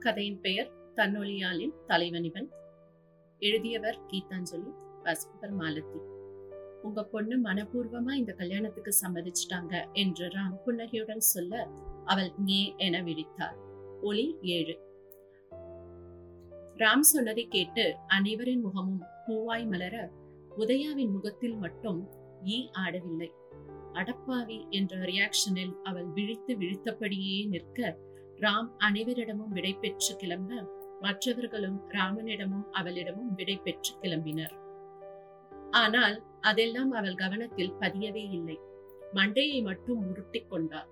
கதையின் பெயர் தன்னொழியாளின் தலைவனிவன். எழுதியவர் கீதாஞ்சலி வாசிப்பவர் மாலத்தி. உங்க பொண்ணு மனப்பூர்வமா இந்த கல்யாணத்துக்கு சம்மதிச்சிட்டாங்க என்று ராம் புன்னகையுடன் சொல்ல அவள் ஏ என விழித்தாள். ஒளி ஏழு. ராம் சொன்னதை கேட்டு அனைவரின் முகமும் பூவாய் மலர உதயாவின் முகத்தில் மட்டும் ஈ ஆடவில்லை. அடப்பாவி என்ற ரியாக்ஷனில் அவள் விழித்து விழித்தபடியே நிற்க ராம் அனைவரிடமும் விடை பெற்று கிளம்ப மற்றவர்களும் ராமனிடமும் அவளிடமும் விடை பெற்று கிளம்பினர். ஆனால் அதெல்லாம் அவள் கவனத்தில் பதியவே இல்லை. மண்டையை மட்டும் உருட்டிக் கொண்டார்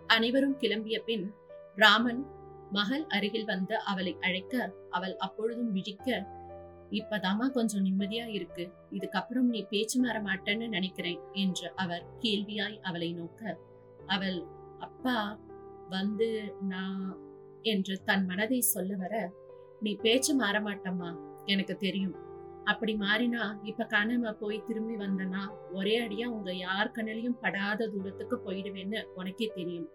அனைவரும் கிளம்பிய பின் ராமன் மகள் அருகில் வந்து அவளை அழைக்க அவள் அப்பொழுதும் விழிக்க இப்பதாமா கொஞ்சம் நிம்மதியா இருக்கு. இதுக்கப்புறம் நீ பேச்சு மாற மாட்டேன்னு நினைக்கிறேன் என்று அவர் கேள்வியாய் அவளை நோக்க அவள் அப்பா வந்து நான் என்று தன் மனதை சொல்ல வர நீ பேச்சு மாற மாட்டம்மா எனக்கு தெரியும். அப்படி மாறினா இப்ப காணாம போய் திரும்பி வந்தனா ஒரே அடியா உங்க யார் கண்ணிலையும் படாத தூரத்துக்கு போயிடுவேன்னு உனக்கே தெரியும்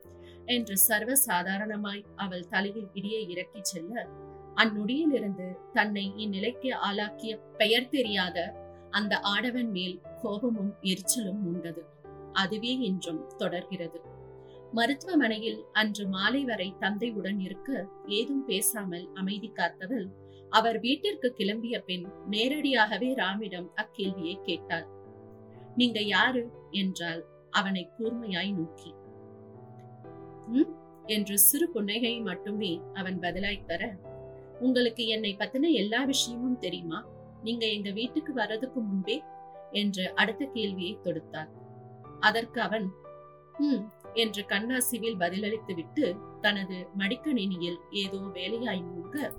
என்று சர்வ சாதாரணமாய் அவள் தலையில் இடியை இறக்கி செல்ல அந்நொடியிலிருந்து தன்னை இந்நிலைக்கு ஆளாக்கிய பெயர் தெரியாத அந்த ஆடவன் மேல் கோபமும் எரிச்சலும் உண்டது. அதுவே இன்றும் தொடர்கிறது. மருத்துவமனையில் அன்று மாலை வரை தந்தையுடன் இருக்க ஏதும் பேசாமல் அமைதி காத்தவள் அவர் வீட்டிற்கு கிளம்பிய பின் நேரடியாகவே ராமிடம் அக்கேள்வியை கேட்டாள். நீங்க யாரு? என்றால் அவனை கூர்மையாய் நோக்கி. என்று சிறு புன்னகையை மட்டுமே அவன் பதிலாய் தர உங்களுக்கு என்னை பத்தின எல்லா விஷயமும் தெரியுமா? நீங்க எங்க வீட்டுக்கு வர்றதுக்கு முன்பே? என்று அடுத்த கேள்வியை தொடுத்தார் அதற்கு அவன் ம் என்று கண்ணாசிவில் பதிலளித்துவிட்டு தனது மடிக்கணினியில் ஏதோ வேலையாய் மூழ்க.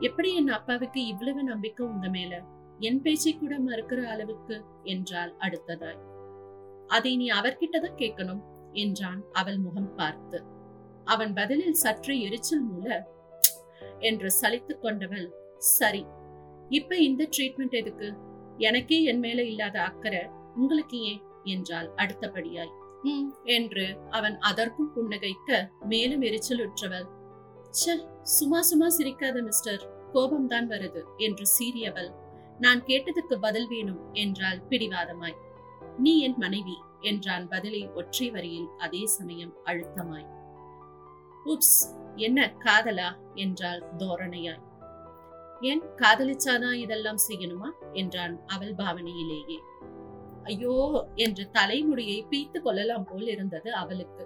எப்படி என் அப்பாவுக்கு இவ்வளவு நம்பிக்கை உங்க மேல? என் பேச்சை கூட மறுக்கிற அளவுக்கு? என்றால் அடுத்ததாய். அதை நீ அவர்கிட்டதான் கேட்கணும் என்றான் அவள் முகம் பார்த்து. அவன் பதிலில் சற்று எரிச்சல் மூல என்று சலித்துக் கொண்டவள் சரி இப்ப இந்த ட்ரீட்மெண்ட் எதுக்கு? எனக்கே என் மேல இல்லாத அக்கறை உங்களுக்கு ஏன்? என்றால் அடுத்தபடியாய். என்று அவன் அதற்கும் புன்னகைக்க மேலும் எரிச்சலுற்றவள். ச்ச சும்மா சும்மா சிரிக்காத மிஸ்டர் கோபம்தான் வருது என்று சீரியவள் நான் கேட்டதுக்கு பதில் வேணும் என்றால் பிடிவாதமாய். நீ என் மனைவி என்றான் பதிலை ஒற்றை வரியில் அதே சமயம் அழுத்தமாய். உப்ஸ் என்ன காதலா? என்றாள் தோரணையாய். ஏன் காதலிச்சாதான் இதெல்லாம் செய்யணுமா? என்றான் அவள் பாவனையிலேயே. ஐயோ என்று தலைமுடியை பீத்து கொள்ளலாம் போல் இருந்தது அவளுக்கு.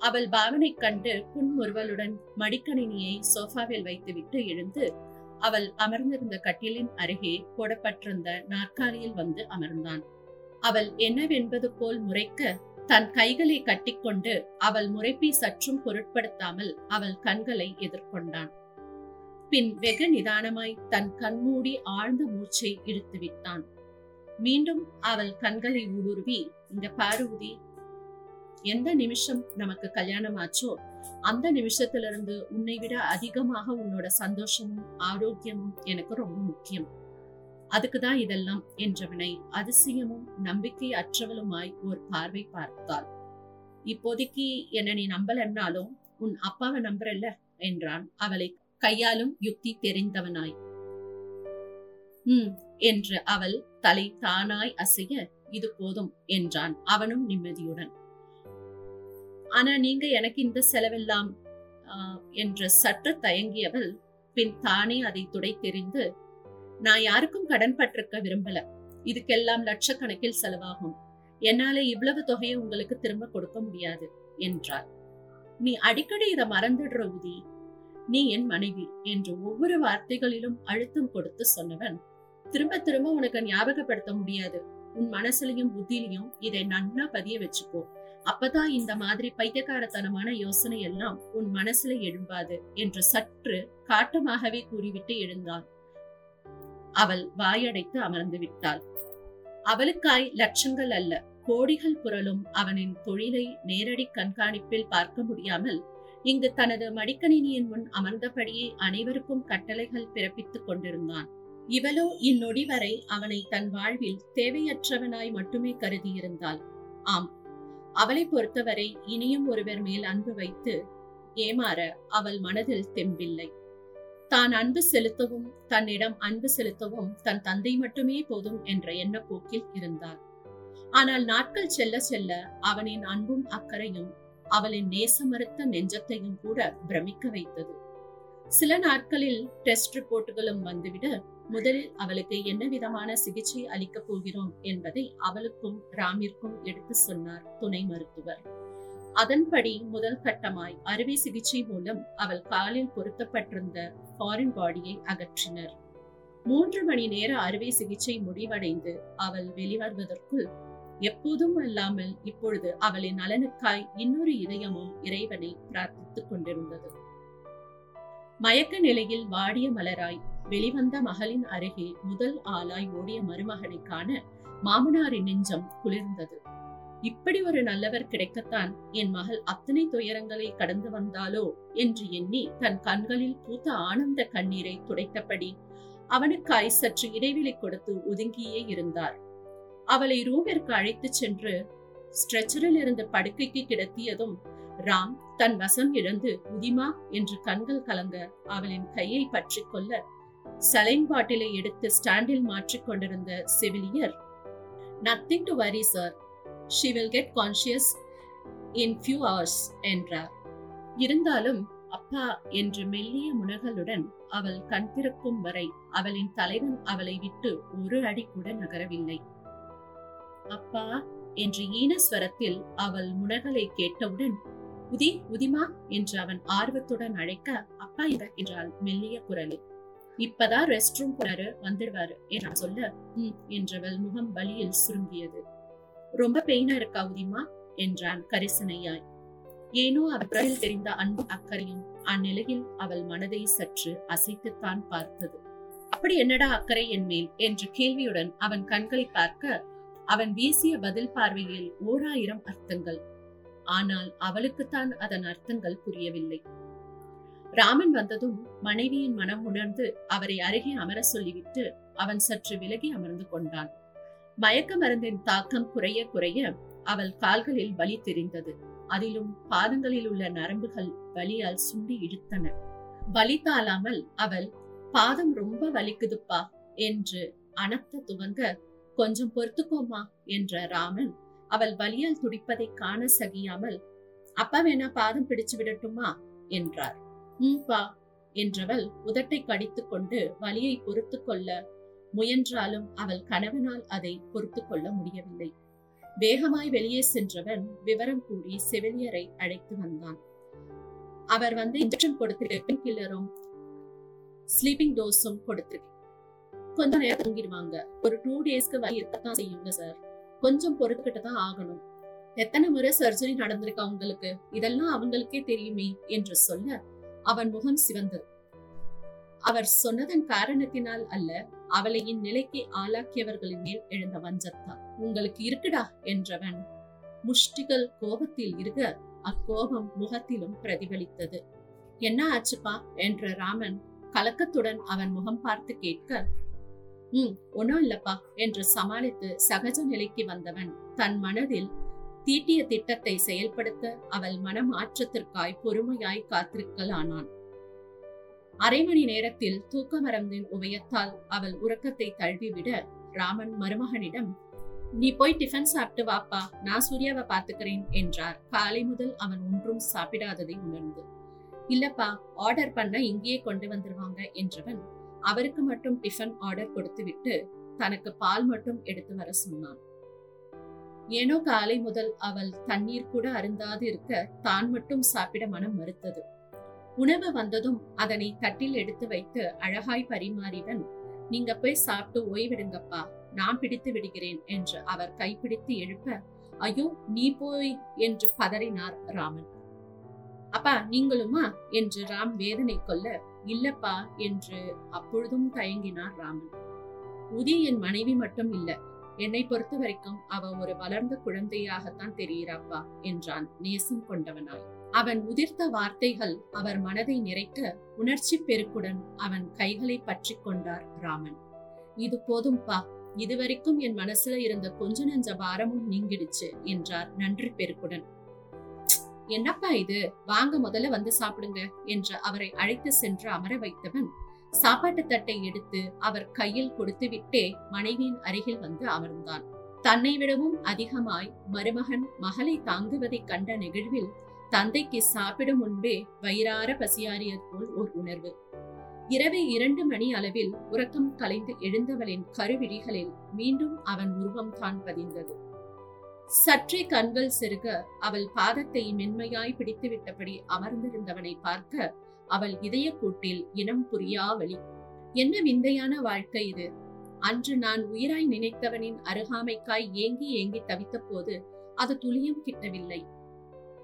அவள் பாவனை கண்டு புன்முறுவலுடன் மடிக்கணினியை சோஃபாவில் வைத்துவிட்டு எழுந்து அவள் அமர்ந்திருந்த கட்டிலின் அருகே போடப்பட்டிருந்த நாற்காலியில் வந்து அமர்ந்தான். அவள் என்னவென்பது போல் முறைக்க தன் கைகளை கட்டிக்கொண்டு அவள் முறைப்பை சற்றும் பொருட்படுத்தாமல் அவள் கண்களை எதிர்கொண்டான். பின் வெகு நிதானமாய் தன் கண்மூடி ஆழ்ந்த மூச்சை இழுத்து விட்டான் மீண்டும் அவள் கண்களை ஊடுருவி இந்த பார்வதி எந்த நிமிஷம் நமக்கு கல்யாணம் ஆச்சோ அந்த நிமிஷத்திலிருந்து உன்னை விட அதிகமாக உன்னோட சந்தோஷமும் ஆரோக்கியமும் எனக்கு ரொம்ப முக்கியம். அதுக்குதான் இதெல்லாம் என்றவனை அதிசயமும் நம்பிக்கை அற்றவளுமாய் ஒரு பார்வை பார்த்தாள். இப்போதைக்கு என்ன நீ நம்பலன்னாலும் உன் அப்பாவை நம்புறல்ல? என்றான் அவளை கையாலும் யுக்தி தெரிந்தவனாய். உம் என்று அவள் தலை தானாய் அசைய இது போதும் என்றான் அவனும் நிம்மதியுடன். ஆனா நீங்க எனக்கு இந்த செலவெல்லாம் என்று சற்று தயங்கியவள் பின் தானே அதை துடை தெரிந்து நான் யாருக்கும் கடன் பட்டிருக்க விரும்பல. இதுக்கெல்லாம் லட்சக்கணக்கில் செலவாகும். என்னால இவ்வளவு தொகையை உங்களுக்கு திரும்ப கொடுக்க முடியாது என்றார் நீ அடிக்கடி இதை மறந்துடுற உதி நீ என் மனைவி என்று ஒவ்வொரு வார்த்தைகளிலும் அழுத்தம் கொடுத்து சொன்னவன் திரும்ப திரும்ப உனக்கு ஞாபகப்படுத்த முடியாது. உன் மனசுலயும் புத்திலையும் இதை நன்னா பதிய வச்சுக்கோ. அப்பதான் இந்த மாதிரி பைத்தியக்காரத்தனமான யோசனை எல்லாம் உன் மனசுல எழும்பாது என்று சற்று காட்டமாகவே கூறிவிட்டு எழுந்தான். அவள் வாயடைத்து அமர்ந்து விட்டாள். அவளுக்காய் லட்சங்கள் அல்ல கோடிகள் புரளும் அவனின் தொழிலை நேரடி கண்காணிப்பில் பார்க்க முடியாமல் இங்கு தனது மடிக்கணினியின் முன் அமர்ந்தபடியே அனைவருக்கும் கட்டளைகள் பிறப்பித்துக் கொண்டிருந்தான். இவளோ இந்நொடி வரை அவனை தன் வாழ்வில் தேவையற்றவனாய் மட்டுமே கருதியிருந்தாள். ஆம். அவளை பொறுத்தவரை இனியும் ஒருவர் மேல் அன்பு வைத்து ஏமாற அவள் மனதில் தெம்பில்லை. தான் அன்பு செலுத்தவும் தன்னிடம் அன்பு செலுத்தவும் தன் தந்தை மட்டுமே போதும் என்ற எண்ணப்போக்கில் இருந்தாள். ஆனால் நாட்கள் செல்ல செல்ல அவனின் அன்பும் அக்கறையும் அவளின் நேசமறுத்த நெஞ்சத்தையும் கூட பிரமிக்க வைத்தது. சில நாட்களில் டெஸ்ட் ரிப்போர்ட்டுகளும் வந்துவிட முதலில் அவளுக்கு என்ன விதமான சிகிச்சை அளிக்கப் போகிறோம் என்பதை அவளுக்கும் ராமிற்கும் எடுத்து சொன்னார் துணை மருத்துவர். அதன்படி முதல் கட்டமாய் அறுவை சிகிச்சை மூலம் அவள் காலில் பொருத்தப்பட்டிருந்த ஃபாரின் பாடியை அகற்றினர். மூன்று மணி நேர அறுவை சிகிச்சை முடிவடைந்து அவள் வெளிவருவதற்குள் எப்போதும் அல்லாமல் இப்பொழுது அவளின் நலனுக்காய் இன்னொரு இதயமும் இறைவனை பிரார்த்தித்துக் கொண்டிருந்தது. மயக்க நிலையில் வாடிய மலராய் வெளிவந்த மகளின் அருகே முதல் ஆளாய் ஓடிய மருமகனை காண மாமனாரின் நெஞ்சம் குளிர்ந்தது. இப்படி ஒரு நல்லவர் கிடைக்கத்தான் என் மகள் அத்தனை துயரங்களை கடந்து வந்தாலோ என்று எண்ணி தன் கண்களில் பூத்த ஆனந்த கண்ணீரை துடைத்தபடி அவனுக்காய் சற்று இடைவெளி கொடுத்து ஒதுங்கியே இருந்தார். அவளை ரூமிற்கு அழைத்துச் சென்று ஸ்ட்ரெச்சரில் இருந்து படுக்கைக்கு கிடத்தியதும் ராம் தன் வசம் இழந்து உதிமா என்று கண்கள் கலங்க அவளின் கையை பற்றி கொள்ள சலைன் பாட்டிலை எடுத்து ஸ்டாண்டில் மாற்றிக் கொண்டிருந்த செவிலியர் nothing to worry sir she will get conscious in few hours என்றார். இருந்தாலும் அப்பா என்று மெல்லிய முனகளுடன் அவள் கண் திறக்கும் வரை அவளின் தலைவன் அவளை விட்டு ஒரு அடி கூட நகரவில்லை. அப்பா என்று ஈனஸ்வரத்தில் அவள் முனகலை கேட்டவுடன் உதி உதிமா என்று அவன் ஆர்வத்துடன் அழைக்க அப்பா இங்க என்றாள் மெல்லிய குரலில். இப்பதான் ரெஸ்ட் ரூம் போறாரு வந்துடுவாரு என்று சொல்ல ம் என்றவள் முகம் வலியில் சுருங்கியது. ரொம்ப பெயினா இருக்கா உதிமா? என்றான் கரிசனையாய். ஏனோ அவள் தெரிந்த அன்பு அக்கறையும் அந்நிலையில் அவள் மனதை சற்று அசைத்துத்தான் பார்த்தது. அப்படி என்னடா அக்கறை என் மேல்? என்ற கேள்வியுடன் அவன் கண்களை பார்க்க அவன் வீசிய பதில் பார்வையில் ஓராயிரம் அர்த்தங்கள். ஆனால் அவளுக்குத்தான் அதன் அர்த்தங்கள் புரியவில்லை. ராமன் வந்ததும் மனைவியின் மனம் உணர்ந்து அவரை அருகே அமர சொல்லிவிட்டு அவன் சற்று விலகி அமர்ந்து கொண்டான். மயக்க மருந்தின் தாக்கம் குறைய குறைய அவள் கால்களில் வலி தெரிந்தது. அதிலும் பாதங்களில் உள்ள நரம்புகள் வலியால் சுண்டி இழுத்தன. வலி தாளாமல் அவள் பாதம் ரொம்ப வலிக்குதுப்பா என்று அனத்த துவங்க கொஞ்சம் பொறுத்துக்கோமா என்ற ராமன் அவள் வலியால் துடிப்பதை காண சகியாமல் அப்பா வேணா பாதம் பிடிச்சு விடட்டுமா? என்றார். ம் பா என்றவள் உதட்டை கடித்துக் கொண்டு வலியை பொறுத்து கொள்ள முயன்றாலும் அவள் கணவனால் அதை பொறுத்து கொள்ள முடியவில்லை. வேகமாய் வெளியே சென்றவன் விவரம் கூறி செவிலியரை அழைத்து வந்தான். அவர் வந்து இன்ஜெக்ஷன் கொடுத்திருக்கேன் கில்லரும் ஸ்லீப்பிங் டோஸும் கொடுத்து கொஞ்ச நேரம் தூங்கிடுவாங்க. ஒரு டூ டேஸ்க்கு வலி இருக்கத்தான் செய்யுங்க சார். கொஞ்சம் பொறுத்துக்கிட்டு தான் ஆகணும். எத்தனை முறை சர்ஜரி நடந்திருக்கா உங்களுக்கு இதெல்லாம் அவங்களுக்கே தெரியுமே என்று சொல்ல அவன் முகம் சிவந்தது. அவர் சொன்னதன் காரணத்தினால் அல்ல அவளை இந்நிலைக்கு ஆளாக்கியவர்களின் மேல் எழுந்த வஞ்சத்தான் உங்களுக்கு இருக்குடா என்றவன் முஷ்டிகள் கோபத்தில் இருக்க அக்கோபம் முகத்திலும் பிரதிபலித்தது. என்ன ஆச்சுப்பா? என்ற ராமன் கலக்கத்துடன் அவன் முகம் பார்த்து கேட்க உம் ஒன்னும் இல்லப்பா என்று சமாளித்து சகஜ நிலைக்கு வந்தவன் தன் மனதில் தீட்டிய திட்டத்தை செயல்படுத்த அவள் மனமாற்றத்திற்காய் பொறுமையாய் காத்திருக்கலானான். அரை மணி நேரத்தில் தூக்க மரந்தின் உபயத்தால் அவள் உறக்கத்தை தழுவிவிட ராமன் மருமகனிடம் நீ போய் டிஃபன் சாப்பிட்டு வாப்பா நான் சூர்யாவை பார்த்துக்கிறேன் என்றார். காலை முதல் அவன் ஒன்றும் சாப்பிடாததை உணர்ந்து இல்லப்பா ஆர்டர் பண்ண இங்கேயே கொண்டு வந்துருவாங்க என்றவன் அவருக்கு மட்டும் டிஃபன் ஆர்டர் கொடுத்து விட்டு தனக்கு பால் மட்டும் எடுத்து வர சொன்னான். ஏனோ காலை முதல் அவள் தண்ணீர் கூட அருந்தாது இருக்க தான் மட்டும் சாப்பிட மனம் மறுத்தது. உணவு வந்ததும் அதனை தட்டில் எடுத்து வைத்து அழகாய் பரிமாறிவன் நீங்க போய் சாப்பிட்டு ஓய்விடுங்கப்பா நான் பிடித்து விடுகிறேன் என்று அவர் கைப்பிடித்து எழுப்ப ஐயோ நீ போய் என்று பதறினார் ராமன். அப்பா நீங்களுமா? என்று ராம் வேதனை கொள்ள இல்லப்பா என்று அப்பொழுதும் தயங்கினார் ராமன். உதி என் மனைவி மட்டும் இல்ல என்னை பொறுத்த வரைக்கும் அவ ஒரு வளர்ந்த குழந்தையாகத்தான் தெரிகிறாப்பா என்றான் நேசம் கொண்டவனாய். அவன் உதிர்த்த வார்த்தைகள் அவர் மனதை நிறைக்க உணர்ச்சி பெருக்குடன் அவன் கைகளை பற்றி கொண்டார் ராமன். இது போதும்பா இதுவரைக்கும் என் மனசுல இருந்த கொஞ்ச நஞ்ச பாரமும் நீங்கிடுச்சு என்றார் நன்றி பெருக்குடன். என்னப்பா இது? வாங்க முதல்ல வந்து சாப்பிடுங்க என்று அவரை அழைத்து சென்று அமர வைத்தவன் சாப்பாட்டு தட்டை எடுத்து அவர் கையில் கொடுத்து விட்டே மனைவியின் அருகில் வந்து அமர்ந்தான். தன்னை விடவும் அதிகமாய் மருமகன் மகளை தாங்குவதைக் கண்ட நிகழ்வில் தந்தைக்கு சாப்பிடும் முன்பே வயிறார பசியாறியது போல் ஒரு உணர்வு. இரவு இரண்டு மணி அளவில் உறக்கம் கலைந்து எழுந்தவளின் கருவிழிகளில் மீண்டும் அவன் உருவம் தான் பதிந்தது சற்றே கண்கள் செருக அவள் பாதத்தை மென்மையாய் பிடித்துவிட்டபடி அமர்ந்திருந்தவனை பார்க்க அவள் இதய கூட்டில் இனம் புரியா வழி. என்ன விந்தையான வாழ்க்கை இது? அன்று நான் உயிராய் நினைத்தவனின் அருகாமைக்காய் ஏங்கி ஏங்கி தவித்த போது அது துளியும் கிட்டவில்லை.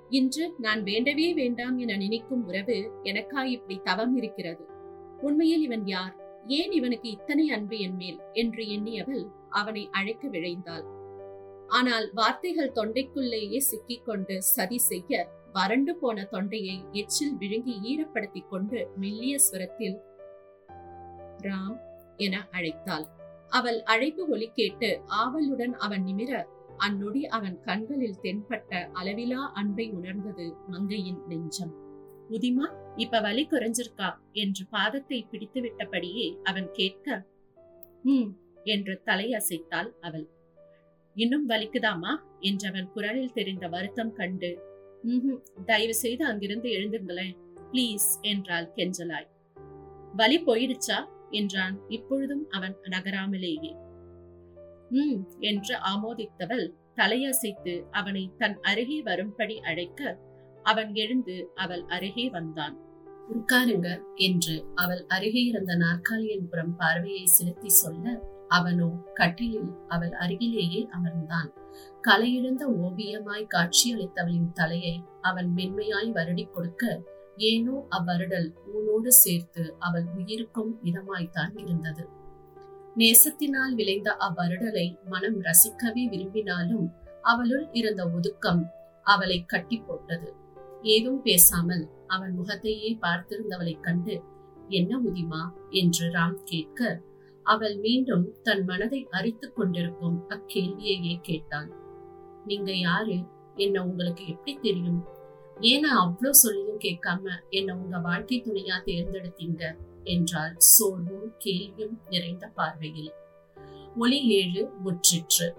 இன்று நான் வேண்டவே வேண்டாம் என நினைக்கும் உறவு எனக்காய் இப்படி தவம் இருக்கிறது. உண்மையில் இவன் யார்? ஏன் இவனுக்கு இத்தனை அன்பு என் மேல்? என்று எண்ணியவள் அவனை அழைக்க விழைந்தாள். ஆனால் வார்த்தைகள் தொண்டைக்குள்ளேயே சிக்கிக்கொண்டு சதி செய்ய வறண்டு போன தொண்டையை எச்சில் விழுங்கி ஈரப்படுத்திக் கொண்டு மெல்லிய ஸ்வரத்தில் ராம் என அழைத்தாள். அவள் அழைப்பு ஒலி கேட்டு ஆவலுடன் அவன் நிமிர அந்நொடி அவன் கண்களில் தென்பட்ட அளவிலா அன்பை உணர்ந்தது மங்கையின் நெஞ்சம். உதிமா இப்ப வலி குறைஞ்சிருக்கா? என்று பாதத்தை பிடித்து விட்டபடியே அவன் கேட்க ஹம் என்று தலையசைத்தாள் அவள். இன்னும் வலிக்குதாமா என்றவன் குரலில் தெரிந்த வருத்தம் கண்டு தயவு செய்து அங்கிருந்து எழுந்துங்களேன் பிளீஸ் என்றாள் கெஞ்சலாய். வலி போயிடுச்சா? என்றான். இப்பொழுதும் அவன் நகராமலேயே. ம் என்று ஆமோதித்தவள் தலையசைத்து அவனை தன் அருகே வரும்படி அழைக்க அவன் எழுந்து அவள் அருகே வந்தான். உட்காருங்க என்று அவள் அருகே இருந்த நாற்காலியின் புறம் பார்வையை செலுத்தி சொல்ல அவனோ கட்டிலில் அவள் அருகிலேயே அமர்ந்தான். கலையிழந்த ஓவியமாய் காட்சியளித்தவளின் தலையை அவன் மென்மையாய் வருடி கொடுக்க ஏனோ அவ்வருடல் ஊனோடு சேர்த்து அவள் உயிருக்கும் இதமாய்த்தான் இருந்தது. நேசத்தினால் விளைந்த அவ்வருடலை மனம் ரசிக்கவே விரும்பினாலும் அவளுள் இருந்த ஒதுக்கம் அவளை கட்டி போட்டது ஏதும் பேசாமல் அவன் முகத்தையே பார்த்திருந்தவளைக் கண்டு என்ன உதிமா என்று ராம் கேட்க அவள் மீண்டும் தன் மனதை அரித்துக் கொண்டிருக்கும் அக்கேள்வியையே கேட்டாள். நீங்க யாரு? என்ன உங்களுக்கு எப்படி தெரியும்? ஏன்னா அவ்வளோ சொல்லியும் கேட்காம என்ன உங்க வாழ்க்கை துணையா தேர்ந்தெடுத்தீங்க? என்றால் சோர்வும் கேள்வியும் நிறைந்த பார்வையில். ஒளி ஏழு முற்றிற்று.